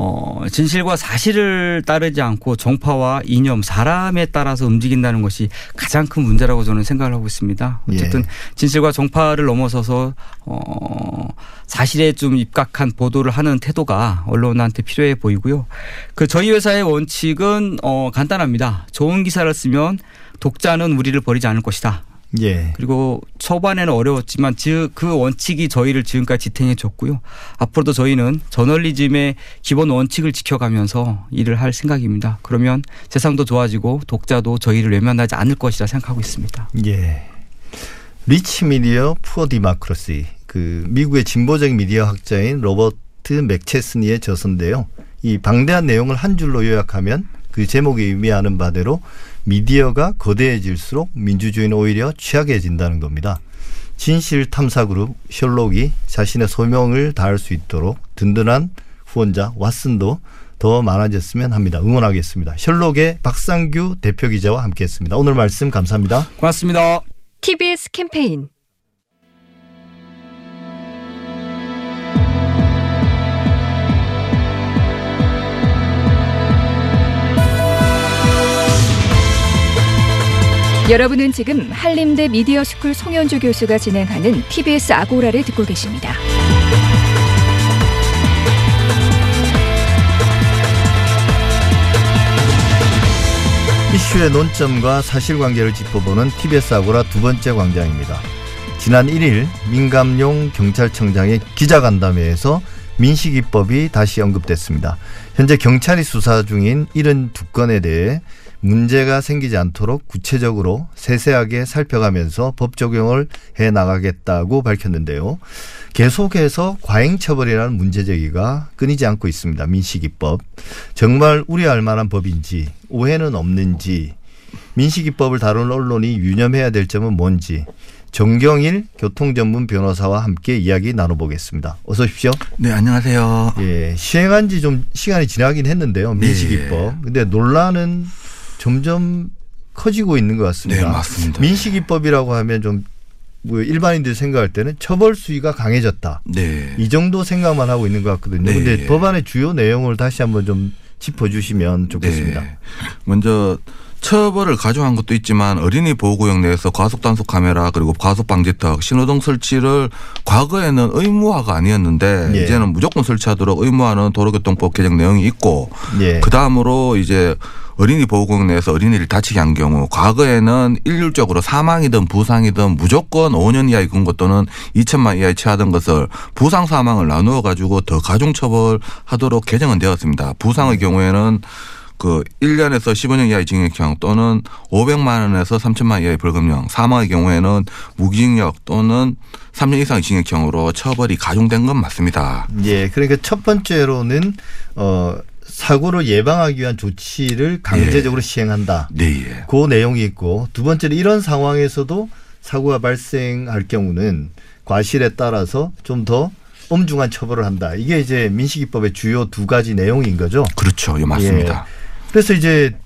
어, 진실과 사실을 따르지 않고 정파와 이념, 사람에 따라서 움직인다는 것이 가장 큰 문제라고 저는 생각을 하고 있습니다. 어쨌든 예. 진실과 정파를 넘어서서 어, 사실에 좀 입각한 보도를 하는 태도가 언론한테 필요해 보이고요. 그 저희 회사의 원칙은 어, 간단합니다. 좋은 기사를 쓰면 독자는 우리를 버리지 않을 것이다. 예. 그리고 초반에는 어려웠지만 즉 그 원칙이 저희를 지금까지 지탱해 줬고요. 앞으로도 저희는 저널리즘의 기본 원칙을 지켜가면서 일을 할 생각입니다. 그러면 세상도 좋아지고 독자도 저희를 외면하지 않을 것이라 생각하고 있습니다. 예. Rich Media Poor Democracy 그 미국의 진보적 미디어 학자인 로버트 맥체스니의 저서인데요. 이 방대한 내용을 한 줄로 요약하면 그 제목이 의미하는 바대로 미디어가 거대해질수록 민주주의는 오히려 취약해진다는 겁니다. 진실 탐사 그룹 셜록이 자신의 소명을 다할 수 있도록 든든한 후원자 왓슨도 더 많아졌으면 합니다. 응원하겠습니다. 셜록의 박상규 대표 기자와 함께했습니다. 오늘 말씀 감사합니다. 고맙습니다. TBS 캠페인 여러분은 지금 한림대 미디어스쿨 송현주 교수가 진행하는 TBS 아고라를 듣고 계십니다. 이슈의 논점과 사실관계를 짚어보는 TBS 아고라 두 번째 광장입니다. 지난 1일 민감용 경찰청장의 기자간담회에서 민식이법이 다시 언급됐습니다. 현재 경찰이 수사 중인 72건에 대해 문제가 생기지 않도록 구체적으로 세세하게 살펴가면서 법 적용을 해 나가겠다고 밝혔는데요. 계속해서 과잉 처벌이라는 문제 제기가 끊이지 않고 있습니다. 민식이법. 정말 우려할 만한 법인지 오해는 없는지 민식이법을 다루는 언론이 유념해야 될 점은 뭔지 정경일 교통전문 변호사와 함께 이야기 나눠보겠습니다. 어서 오십시오. 네, 안녕하세요. 예, 시행한 지 좀 시간이 지나긴 했는데요. 네. 민식이법. 근데 논란은 점점 커지고 있는 것 같습니다. 네, 맞습니다. 민식이법이라고 하면 좀뭐 일반인들이 생각할 때는 처벌 수위가 강해졌다. 네. 이 정도 생각만 하고 있는 것 같거든요. 네. 근데 법안의 주요 내용을 다시 한번 좀 짚어주시면 좋겠습니다. 네. 먼저 처벌을 가져간 것도 있지만 어린이 보호구역 내에서 과속 단속 카메라 그리고 과속 방지턱 신호등 설치를 과거에는 의무화가 아니었는데 예. 이제는 무조건 설치하도록 의무화는 도로교통법 개정 내용이 있고 예. 그 다음으로 이제 어린이 보호구역 내에서 어린이를 다치게 한 경우 과거에는 일률적으로 사망이든 부상이든 무조건 5년 이하의 근고 또는 2천만 이하에 처하던 것을 부상 사망을 나누어 가지고 더 가중 처벌하도록 개정은 되었습니다. 부상의 경우에는 그 1년에서 15년 이하의 징역형 또는 500만 원에서 3천만 이하의 벌금형, 사망의 경우에는 무기징역 또는 3년 이상의 징역형으로 처벌이 가중된 건 맞습니다. 예, 그러니까 첫 번째로는 어 사고를 예방하기 위한 조치를 강제적으로 시행한다. 네. 예. 그 내용이 있고 두 번째는 이런 상황에서도 사고가 발생할 경우는 과실에 따라서 좀 더 엄중한 처벌을 한다. 이게 이제 민식이법의 주요 두 가지 내용인 거죠. 그렇죠. 예, 맞습니다. 그래서 이제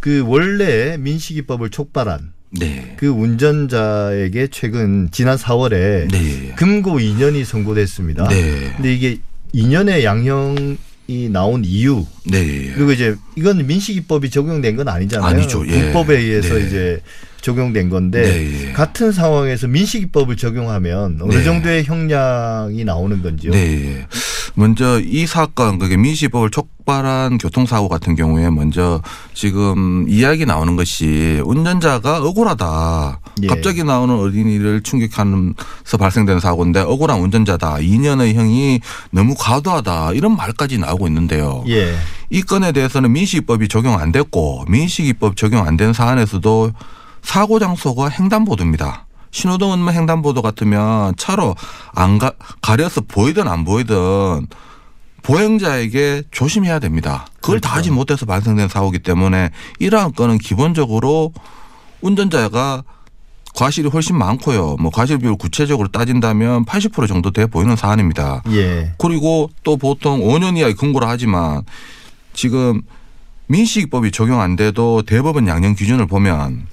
그 원래 민식이법을 촉발한 네. 그 운전자에게 최근 지난 4월에 네. 금고 2년이 선고됐습니다. 네. 근데 이게 2년의 양형 이 나온 이유 네. 그리고 이제 이건 민식이법이 적용된 건 아니잖아요. 아니죠. 예. 국법에 의해서 네. 이제 적용된 건데 네, 예. 같은 상황에서 민식이법을 적용하면 어느 네. 정도의 형량이 나오는 건지요? 네. 먼저 이 사건 그게 민식법을 촉발한 교통사고 같은 경우에 먼저 지금 이야기 나오는 것이 운전자가 억울하다. 예. 갑자기 나오는 어린이를 충격하면서 발생된 사고인데 억울한 운전자다. 2년의 형이 너무 과도하다. 이런 말까지 나오고 있는데요. 예. 이 건에 대해서는 민식이법이 적용 안 됐고 민식이법 적용 안 된 사안에서도 사고 장소가 횡단보도입니다. 신호등 없는 횡단보도 같으면 차로 안 가, 가려서 보이든 안 보이든 보행자에게 조심해야 됩니다. 그걸 다 하지 못해서 발생된 사고이기 때문에 이러한 건은 기본적으로 운전자가 과실이 훨씬 많고요. 뭐 과실 비율 구체적으로 따진다면 80% 정도 돼 보이는 사안입니다. 예. 그리고 또 보통 5년 이하의 금고를 하지만 지금 민식이법이 적용 안 돼도 대법원 양형 기준을 보면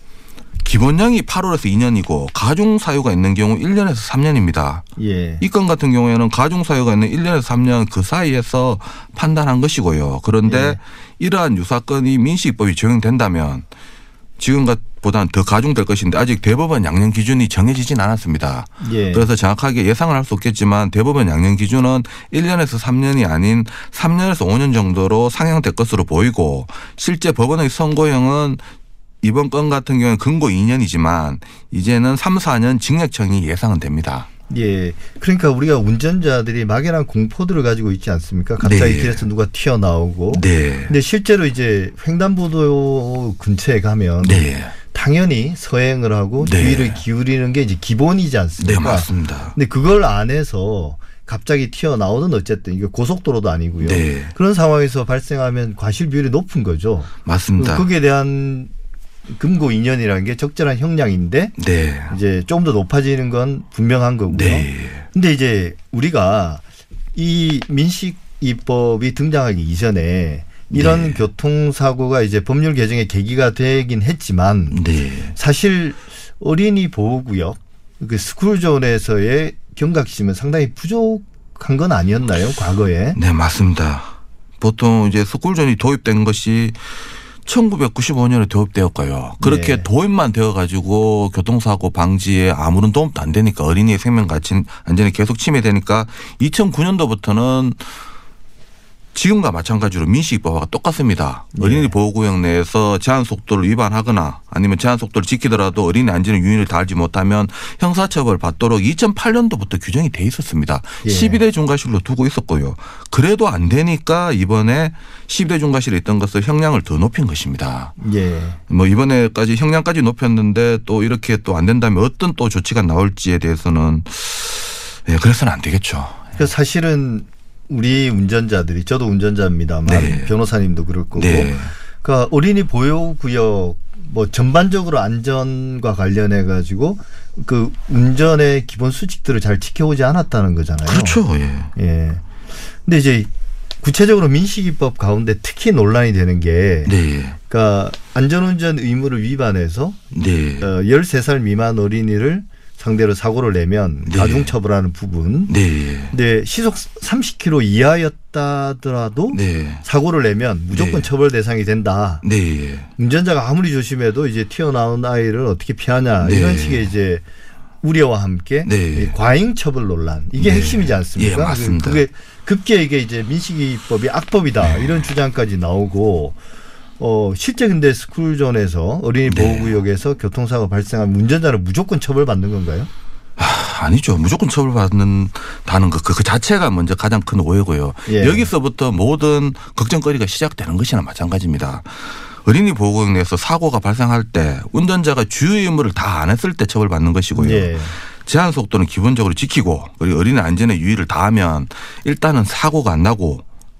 기본형이 8월에서 2년이고 가중 사유가 있는 경우 1년에서 3년입니다. 예. 이 건 같은 경우에는 가중 사유가 있는 1년에서 3년 그 사이에서 판단한 것이고요. 그런데 예. 이러한 유사건이 민식이법이 적용된다면 지금보다는 더 가중될 것인데 아직 대법원 양형 기준이 정해지진 않았습니다. 예. 그래서 정확하게 예상을 할 수 없겠지만 대법원 양형 기준은 1년에서 3년이 아닌 3년에서 5년 정도로 상향될 것으로 보이고 실제 법원의 선고형은 이번 건 같은 경우는 근고 2년이지만 이제는 3, 4년 징역형이 예상은 됩니다. 예. 그러니까 우리가 운전자들이 막연한 공포들을 가지고 있지 않습니까? 갑자기 네. 길에서 누가 튀어나오고. 네. 근데 실제로 이제 횡단보도 근처에 가면 네. 당연히 서행을 하고 네. 주의를 기울이는 게 이제 기본이지 않습니까? 네, 맞습니다. 근데 그걸 안 해서 갑자기 튀어나오든 어쨌든 이게 고속도로도 아니고요. 네. 그런 상황에서 발생하면 과실 비율이 높은 거죠. 맞습니다. 거기에 대한 금고 2년이라는 게 적절한 형량인데 네. 이제 조금 더 높아지는 건 분명한 거고요. 네. 근데 이제 우리가 이 민식 입법이 등장하기 이전에 이런 네. 교통사고가 이제 법률 개정의 계기가 되긴 했지만 네. 사실 어린이 보호구역 그 스쿨존에서의 경각심은 상당히 부족한 건 아니었나요? 과거에. 네, 맞습니다. 보통 이제 스쿨존이 도입된 것이 1995년에 도입되었고요. 그렇게 네. 도입만 되어가지고 교통사고 방지에 아무런 도움도 안 되니까 어린이의 생명 가치 안전이 계속 침해되니까 2009년도부터는 지금과 마찬가지로 민식이법과 똑같습니다. 네. 어린이 보호구역 내에서 제한 속도를 위반하거나 아니면 제한 속도를 지키더라도 어린이 안전에 유인을 다하지 못하면 형사처벌 받도록 2008년도부터 규정이 돼 있었습니다. 예. 12대 중과실로 두고 있었고요. 그래도 안 되니까 이번에 12대 중과실에 있던 것을 형량을 더 높인 것입니다. 예. 뭐 이번에까지 형량까지 높였는데 또 이렇게 또 안 된다면 어떤 또 조치가 나올지에 대해서는 예, 그래서는 안 되겠죠. 그 사실은 우리 운전자들이 저도 운전자입니다만 네. 변호사님도 그럴 거고 네. 그러니까 어린이 보호 구역 뭐 전반적으로 안전과 관련해 가지고 그 운전의 기본 수칙들을 잘 지켜오지 않았다는 거잖아요. 그렇죠. 예. 예. 근데 이제 구체적으로 민식이법 가운데 특히 논란이 되는 게 네. 그러니까 안전운전 의무를 위반해서 네. 어, 13살 미만 어린이를 상대로 사고를 내면 네. 가중처벌하는 부분. 네. 근데 시속 30km 이하였다더라도 네. 사고를 내면 무조건 네. 처벌 대상이 된다. 네. 운전자가 아무리 조심해도 이제 튀어나온 아이를 어떻게 피하냐 네. 이런 식의 이제 우려와 함께 네. 이 과잉 처벌 논란 이게 네. 핵심이지 않습니까? 예, 맞습니다. 그게 급게 이게 이제 민식이법이 악법이다 네. 이런 주장까지 나오고 어 실제 근데 스쿨존에서 어린이 네. 보호구역에서 교통사고 발생하면 운전자는 무조건 처벌받는 건가요? 아, 아니죠. 무조건 처벌받는다는 것, 그, 그 자체가 먼저 가장 큰 오해고요. 예. 여기서부터 모든 걱정거리가 시작되는 것이나 마찬가지입니다. 어린이 보호구역 내에서 사고가 발생할 때 운전자가 주의 의무를 다 안 했을 때 처벌받는 것이고요. 예. 제한 속도는 기본적으로 지키고 그리고 어린이 안전에 유의를 다하면 일단은 사고가 안 나고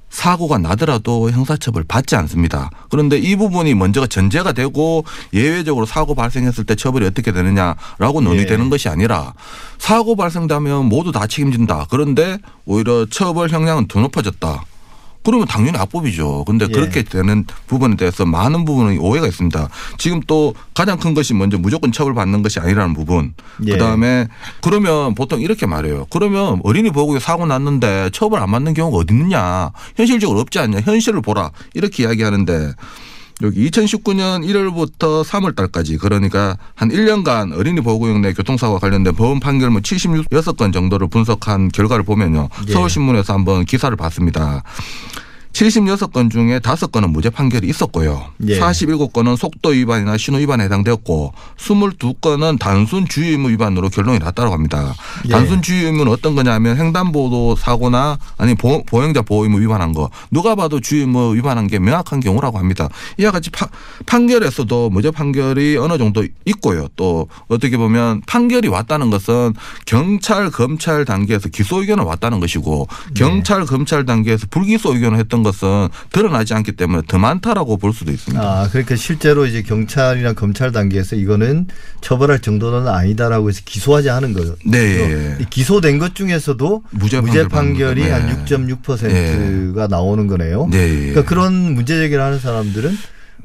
사고가 나더라도 형사처벌 받지 않습니다. 그런데 이 부분이 먼저가 전제가 되고 예외적으로 사고 발생했을 때 처벌이 어떻게 되느냐라고 논의되는 예. 것이 아니라 사고 발생되면 모두 다 책임진다. 그런데 오히려 처벌 형량은 더 높아졌다. 그러면 당연히 악법이죠. 근데 예. 그렇게 되는 부분에 대해서 많은 부분은 오해가 있습니다. 지금 또 가장 큰 것이 먼저 무조건 처벌받는 것이 아니라는 부분. 예. 그다음에 그러면 보통 이렇게 말해요. 그러면 어린이 보호구에 사고 났는데 처벌 안 받는 경우가 어디 있느냐. 현실적으로 없지 않냐. 현실을 보라. 이렇게 이야기하는데 여기 2019년 1월부터 3월 달까지 그러니까 한 1년간 어린이 보호구역 내 교통사고와 관련된 법원 판결문 76건 정도를 분석한 결과를 보면요. 예. 서울신문에서 한번 기사를 봤습니다. 76건 중에 5건은 무죄 판결이 있었고요. 예. 47건은 속도 위반이나 신호 위반에 해당되었고 22건은 단순 주의 의무 위반으로 결론이 났다고 합니다. 예. 단순 주의 의무는 어떤 거냐면 횡단보도 사고나 아니 보, 보행자 보호 의무 위반한 거 누가 봐도 주의 의무 위반한 게 명확한 경우라고 합니다. 이와 같이 파- 판결에서도 무죄 판결이 어느 정도 있고요. 또 어떻게 보면 판결이 왔다는 것은 경찰 검찰 단계에서 기소 의견을 왔다는 것이고 경찰 검찰 단계에서 불기소 의견을 했던 것은 드러나지 않기 때문에 더 많다라고 볼 수도 있습니다. 아, 그러니까 실제로 이제 경찰이나 검찰 단계에서 이거는 처벌할 정도는 아니다라고 해서 기소하지 않은 거죠. 네. 이 기소된 것 중에서도 무죄 무죄, 판결 판결이 받는 한 거. 6.6%가 나오는 거네요. 네. 그러니까 그런 문제 제기를 하는 사람들은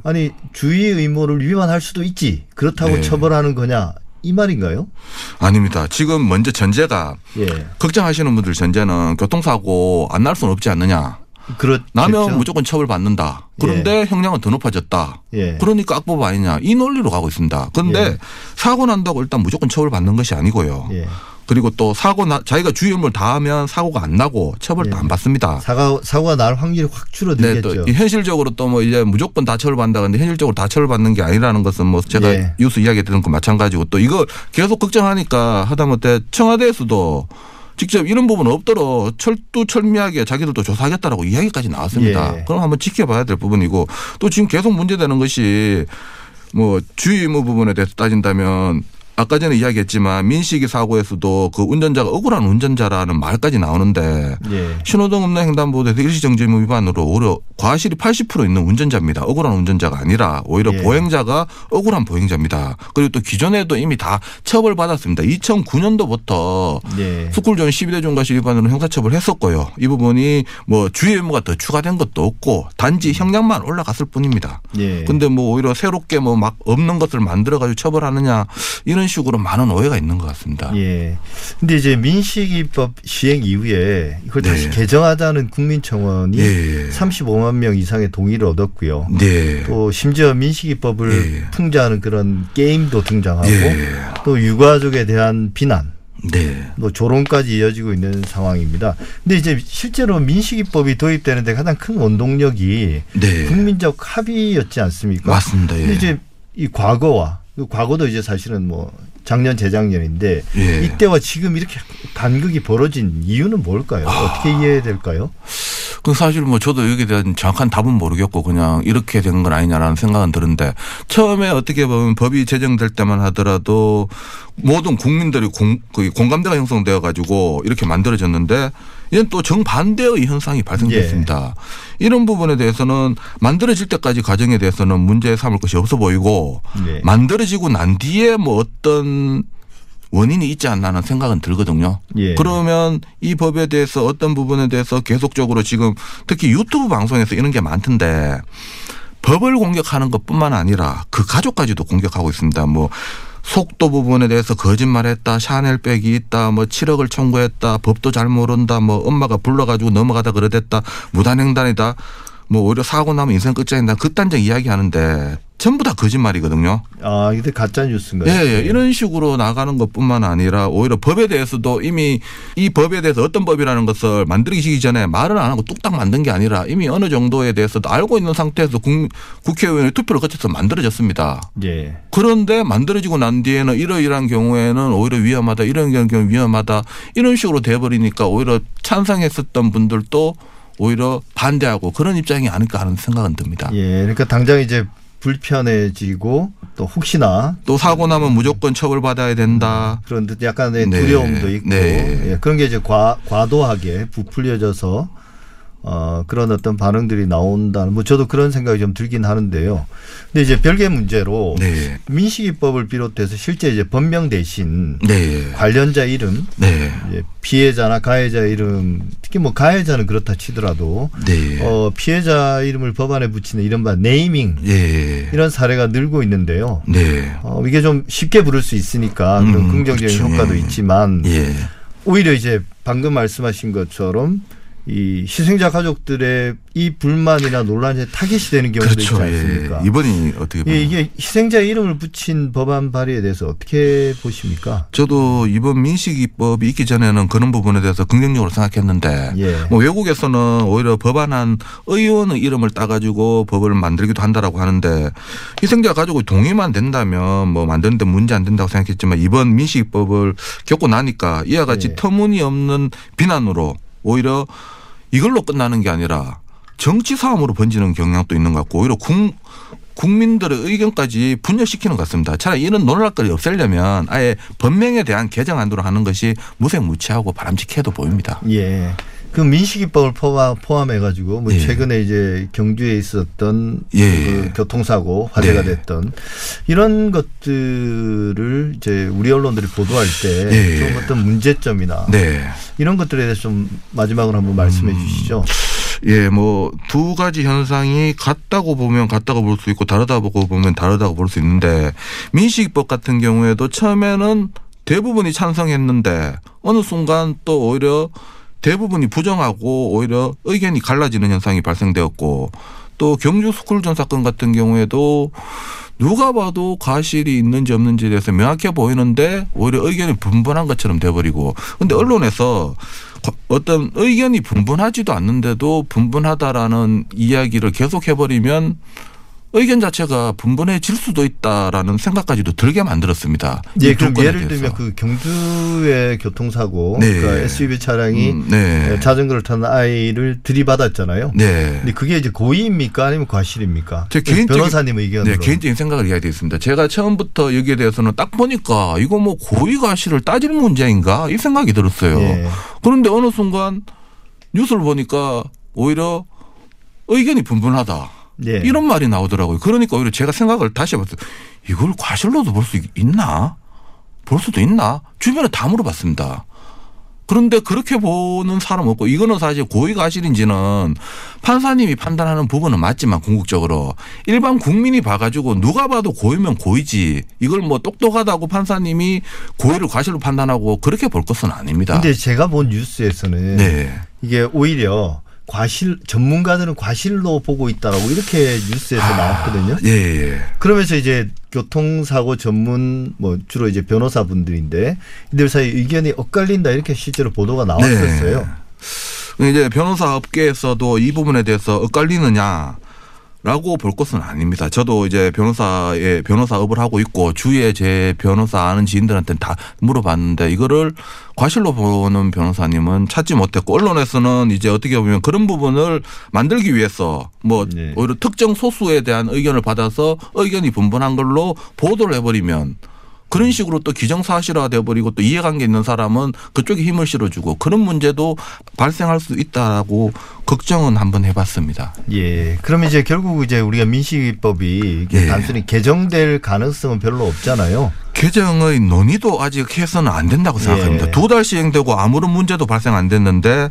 아니 주의 의무를 위반할 수도 있지. 그렇다고 네. 처벌하는 거냐 이 말인가요? 아닙니다. 지금 먼저 전제가 예. 걱정하시는 분들 전제는 교통사고 안 날 수는 없지 않느냐. 그렇죠. 나면 무조건 처벌받는다. 그런데 형량은 더 높아졌다. 예. 그러니까 악법 아니냐. 이 논리로 가고 있습니다. 그런데 예. 사고 난다고 일단 무조건 처벌받는 것이 아니고요. 예. 그리고 또 사고 나 자기가 주의 의무를 다하면 사고가 안 나고 처벌도 예. 안 받습니다. 사고 사고가 날 확률이 확 네, 줄어들겠죠. 또 현실적으로 또 뭐 이제 무조건 다 처벌받는다 근데 현실적으로 다 처벌받는 게 아니라는 것은 뭐 제가 예. 뉴스 이야기 들은 거 마찬가지고 또 이거 계속 걱정하니까 하다못해 청와대에서도 직접 이런 부분 없도록 철두철미하게 자기들도 조사하겠다라고 이야기까지 나왔습니다. 예. 그럼 한번 지켜봐야 될 부분이고 또 지금 계속 문제되는 것이 뭐 주의 의무 부분에 대해서 따진다면 아까 전에 이야기했지만 민식이 사고에서도 그 운전자가 억울한 운전자라는 말까지 나오는데 예. 신호등 없는 횡단보도에서 일시정지 의무 위반으로 오히려 과실이 80% 있는 운전자입니다. 억울한 운전자가 아니라 오히려 예. 보행자가 억울한 보행자입니다. 그리고 또 기존에도 이미 다 처벌받았습니다. 2009년도부터 예. 스쿨존 12대 중과실 위반으로 형사처벌 했었고요. 이 부분이 뭐 주의 의무가 더 추가된 것도 없고 단지 형량만 올라갔을 뿐입니다. 예. 근데 뭐 오히려 새롭게 뭐 막 없는 것을 만들어 가지고 처벌하느냐 이런 식으로 많은 오해가 있는 것 같습니다. 예. 근데 이제 민식이법 시행 이후에 이걸 다시 네. 개정하자는 국민청원이 예. 35만 명 이상의 동의를 얻었고요. 네. 또 심지어 민식이법을 예. 풍자하는 그런 게임도 등장하고 예. 또 유가족에 대한 비난, 네. 또 조롱까지 이어지고 있는 상황입니다. 근데 이제 실제로 민식이법이 도입되는데 가장 큰 원동력이 네. 국민적 합의였지 않습니까? 맞습니다. 예. 근데 이제 이 과거와 그 과거도 이제 사실은 뭐 작년 재작년인데 예. 이때와 지금 이렇게 간극이 벌어진 이유는 뭘까요? 아. 어떻게 이해해야 될까요? 그 사실 뭐 저도 여기에 대한 정확한 답은 모르겠고 그냥 이렇게 된 건 아니냐라는 생각은 드는데 처음에 어떻게 보면 법이 제정될 때만 하더라도 모든 국민들이 공, 그 공감대가 형성되어 가지고 이렇게 만들어졌는데 이는 또 정반대의 현상이 발생됐습니다. 이런 부분에 대해서는 만들어질 때까지 과정에 대해서는 문제 삼을 것이 없어 보이고 네. 만들어지고 난 뒤에 뭐 어떤 원인이 있지 않나는 생각은 들거든요. 예. 그러면 이 법에 대해서 어떤 부분에 대해서 계속적으로 지금 특히 유튜브 방송에서 이런 게 많던데 법을 공격하는 것뿐만 아니라 그 가족까지도 공격하고 있습니다. 뭐 속도 부분에 대해서 거짓말했다, 샤넬백이 있다, 뭐 7억을 청구했다, 법도 잘 모른다, 뭐 엄마가 불러가지고 넘어가다 그러댔다, 무단횡단이다, 뭐 오히려 사고 나면 인생 끝장이다, 그딴 적 이야기하는데 전부 다 거짓말이거든요. 아, 이게 가짜 뉴스인가요? 예, 예. 이런 식으로 나가는 것뿐만 아니라 오히려 법에 대해서도 이미 이 법에 대해서 어떤 법이라는 것을 만들기 전에 말을 안 하고 뚝딱 만든 게 아니라 이미 어느 정도에 대해서도 알고 있는 상태에서 국, 국회의원이 투표를 거쳐서 만들어졌습니다. 예. 그런데 만들어지고 난 뒤에는 이러이러한 경우에는 오히려 위험하다, 이런 경우 위험하다, 이런 식으로 돼버리니까 오히려 찬성했었던 분들도 오히려 반대하고 그런 입장이 아닐까 하는 생각은 듭니다. 예. 그러니까 당장 이제 불편해지고 또 혹시나 또 사고 나면 무조건 처벌받아야 된다. 그런 듯 약간의 네. 두려움도 있고 네. 예, 그런 게 이제 과, 과도하게 부풀려져서 어, 그런 어떤 반응들이 나온다. 뭐 저도 그런 생각이 좀 들긴 하는데요. 근데 이제 별개 문제로 네. 민식이법을 비롯해서 실제 이제 법명 대신 네. 관련자 이름, 네. 이제 피해자나 가해자 이름, 특히 뭐 가해자는 그렇다 치더라도 네. 어, 피해자 이름을 법안에 붙이는 이른바 네이밍 예. 이런 사례가 늘고 있는데요. 네. 어, 이게 좀 쉽게 부를 수 있으니까 그런 음, 긍정적인 그렇죠. 효과도 예. 있지만 예. 오히려 이제 방금 말씀하신 것처럼 이 희생자 가족들의 이 불만이나 논란에 타겟이 되는 경우도 그렇죠. 있지 않습니까? 예. 이번이 어떻게 보면 예, 이게 희생자 이름을 붙인 법안 발의에 대해서 어떻게 보십니까? 저도 이번 민식이법이 있기 전에는 그런 부분에 대해서 긍정적으로 생각했는데 예. 뭐 외국에서는 오히려 법안한 의원의 이름을 따가지고 법을 만들기도 한다라고 하는데 희생자 가족의 동의만 된다면 뭐 만드는데 문제 안 된다고 생각했지만 이번 민식이법을 겪고 나니까 이와 같이 예. 터무니없는 비난으로 오히려 이걸로 끝나는 게 아니라 정치 싸움으로 번지는 경향도 있는 것 같고 오히려 국, 국민들의 의견까지 분열시키는 것 같습니다. 차라리 이런 논란거리 없애려면 아예 법명에 대한 개정안으로 하는 것이 무색무취하고 바람직해도 보입니다. 예. 그 민식이법을 포함, 포함해가지고 뭐 예. 최근에 이제 경주에 있었던 예. 그 교통사고 화제가 네. 됐던 이런 것들을 이제 우리 언론들이 보도할 때 예. 좀 어떤 문제점이나 네. 이런 것들에 대해서 좀 마지막으로 한번 말씀해 음. 주시죠. 예, 뭐 두 가지 현상이 같다고 보면 같다고 볼 수 있고 다르다고 보면 다르다고 볼 수 있는데 민식이법 같은 경우에도 처음에는 대부분이 찬성했는데 어느 순간 또 오히려 대부분이 부정하고 오히려 의견이 갈라지는 현상이 발생되었고 또 경주 스쿨존 사건 같은 경우에도 누가 봐도 과실이 있는지 없는지에 대해서 명확해 보이는데 오히려 의견이 분분한 것처럼 돼버리고 근데 언론에서 어떤 의견이 분분하지도 않는데도 분분하다라는 이야기를 계속 해버리면 의견 자체가 분분해질 수도 있다라는 생각까지도 들게 만들었습니다. 예, 이 그럼 예를. 들면 그 경주의 교통사고 네. 그 SUV 차량이 음, 네. 자전거를 타는 아이를 들이받았잖아요. 네. 근데 그게 이제 고의입니까 아니면 과실입니까? 제 개인적인- 변호사님 의견으로. 네, 개인적인 생각을 이야기했습니다. 제가 처음부터 여기에 대해서는 딱 보니까 이거 뭐 고의 과실을 따질 문제인가 이 생각이 들었어요. 예. 그런데 어느 순간 뉴스를 보니까 오히려 의견이 분분하다. 예. 이런 말이 나오더라고요. 그러니까 오히려 제가 생각을 다시 해봤어요. 이걸 과실로도 볼 수 있나? 볼 수도 있나? 주변에 다 물어봤습니다. 그런데 그렇게 보는 사람 없고 이거는 사실 고의 과실인지는 판사님이 판단하는 부분은 맞지만 궁극적으로 일반 국민이 봐가지고 누가 봐도 고의면 고의지 이걸 뭐 똑똑하다고 판사님이 고의를 과실로 판단하고 그렇게 볼 것은 아닙니다. 근데 제가 본 뉴스에서는 네. 이게 오히려 과실 전문가들은 과실로 보고 있다라고 이렇게 뉴스에서 나왔거든요. 예, 예. 그러면서 이제 교통사고 전문 뭐 주로 이제 변호사분들인데 이들 사이 의견이 엇갈린다 이렇게 실제로 보도가 나왔었어요. 네. 이제 변호사 업계에서도 이 부분에 대해서 엇갈리느냐. 라고 볼 것은 아닙니다. 저도 이제 변호사의 변호사업을 하고 있고 주위에 제 변호사 아는 지인들한테는 다 물어봤는데 이거를 과실로 보는 변호사님은 찾지 못했고 언론에서는 이제 어떻게 보면 그런 부분을 만들기 위해서 뭐 네. 오히려 특정 소수에 대한 의견을 받아서 의견이 분분한 걸로 보도를 해버리면 그런 식으로 또 기정사실화 돼버리고 또 이해관계 있는 사람은 그쪽에 힘을 실어주고 그런 문제도 발생할 수 있다라고 걱정은 한번 해봤습니다. 예. 그러면 이제 결국 이제 우리가 민식이법이 예. 단순히 개정될 가능성은 별로 없잖아요. 개정의 논의도 아직 해서는 안 된다고 생각합니다. 예. 두달 시행되고 아무런 문제도 발생 안 됐는데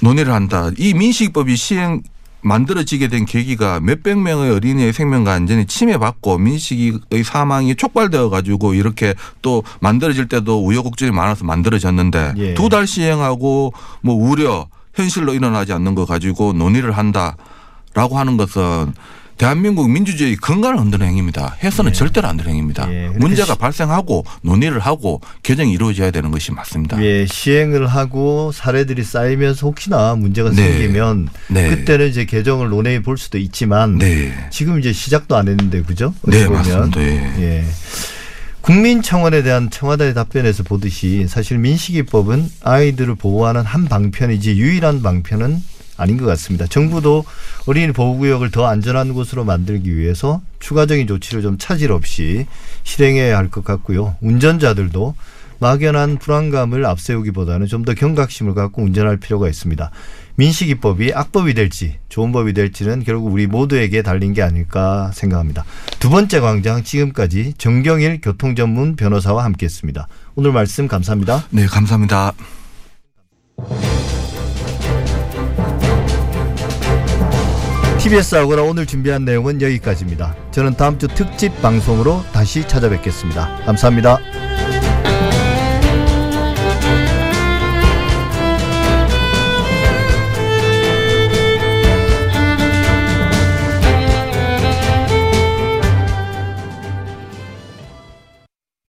논의를 한다. 이 민식이법이 시행 만들어지게 된 계기가 몇백 명의 어린이의 생명과 안전이 침해받고 민식의 사망이 촉발되어 가지고 이렇게 또 만들어질 때도 우여곡절이 많아서 만들어졌는데 예. 두달 시행하고 뭐 우려 현실로 일어나지 않는 거 가지고 논의를 한다라고 하는 것은 대한민국 민주주의 근간을 흔드는 행위입니다. 해서는 절대로 안 되는 행위입니다. 예. 그렇게 문제가 시- 발생하고 논의를 하고 개정이 이루어져야 되는 것이 맞습니다. 예, 시행을 하고 사례들이 쌓이면서 혹시나 문제가 네. 생기면 네. 그때는 이제 개정을 논의해 볼 수도 있지만 네. 지금 이제 시작도 안 했는데 그죠? 네, 보면. 맞습니다. 예. 예. 국민청원에 대한 청와대의 답변에서 보듯이 사실 민식이법은 아이들을 보호하는 한 방편이지 유일한 방편은 아닌 것 같습니다. 정부도 어린이 보호구역을 더 안전한 곳으로 만들기 위해서 추가적인 조치를 좀 차질 없이 실행해야 할 것 같고요. 운전자들도 막연한 불안감을 앞세우기보다는 좀 더 경각심을 갖고 운전할 필요가 있습니다. 민식이법이 악법이 될지 좋은 법이 될지는 결국 우리 모두에게 달린 게 아닐까 생각합니다. 두 번째 광장 지금까지 정경일 교통전문 변호사와 함께했습니다. 오늘 말씀 감사합니다. 네, 감사합니다. TBS 아고라 오늘 준비한 내용은 여기까지입니다. 저는 다음 주 특집 방송으로 다시 찾아뵙겠습니다. 감사합니다.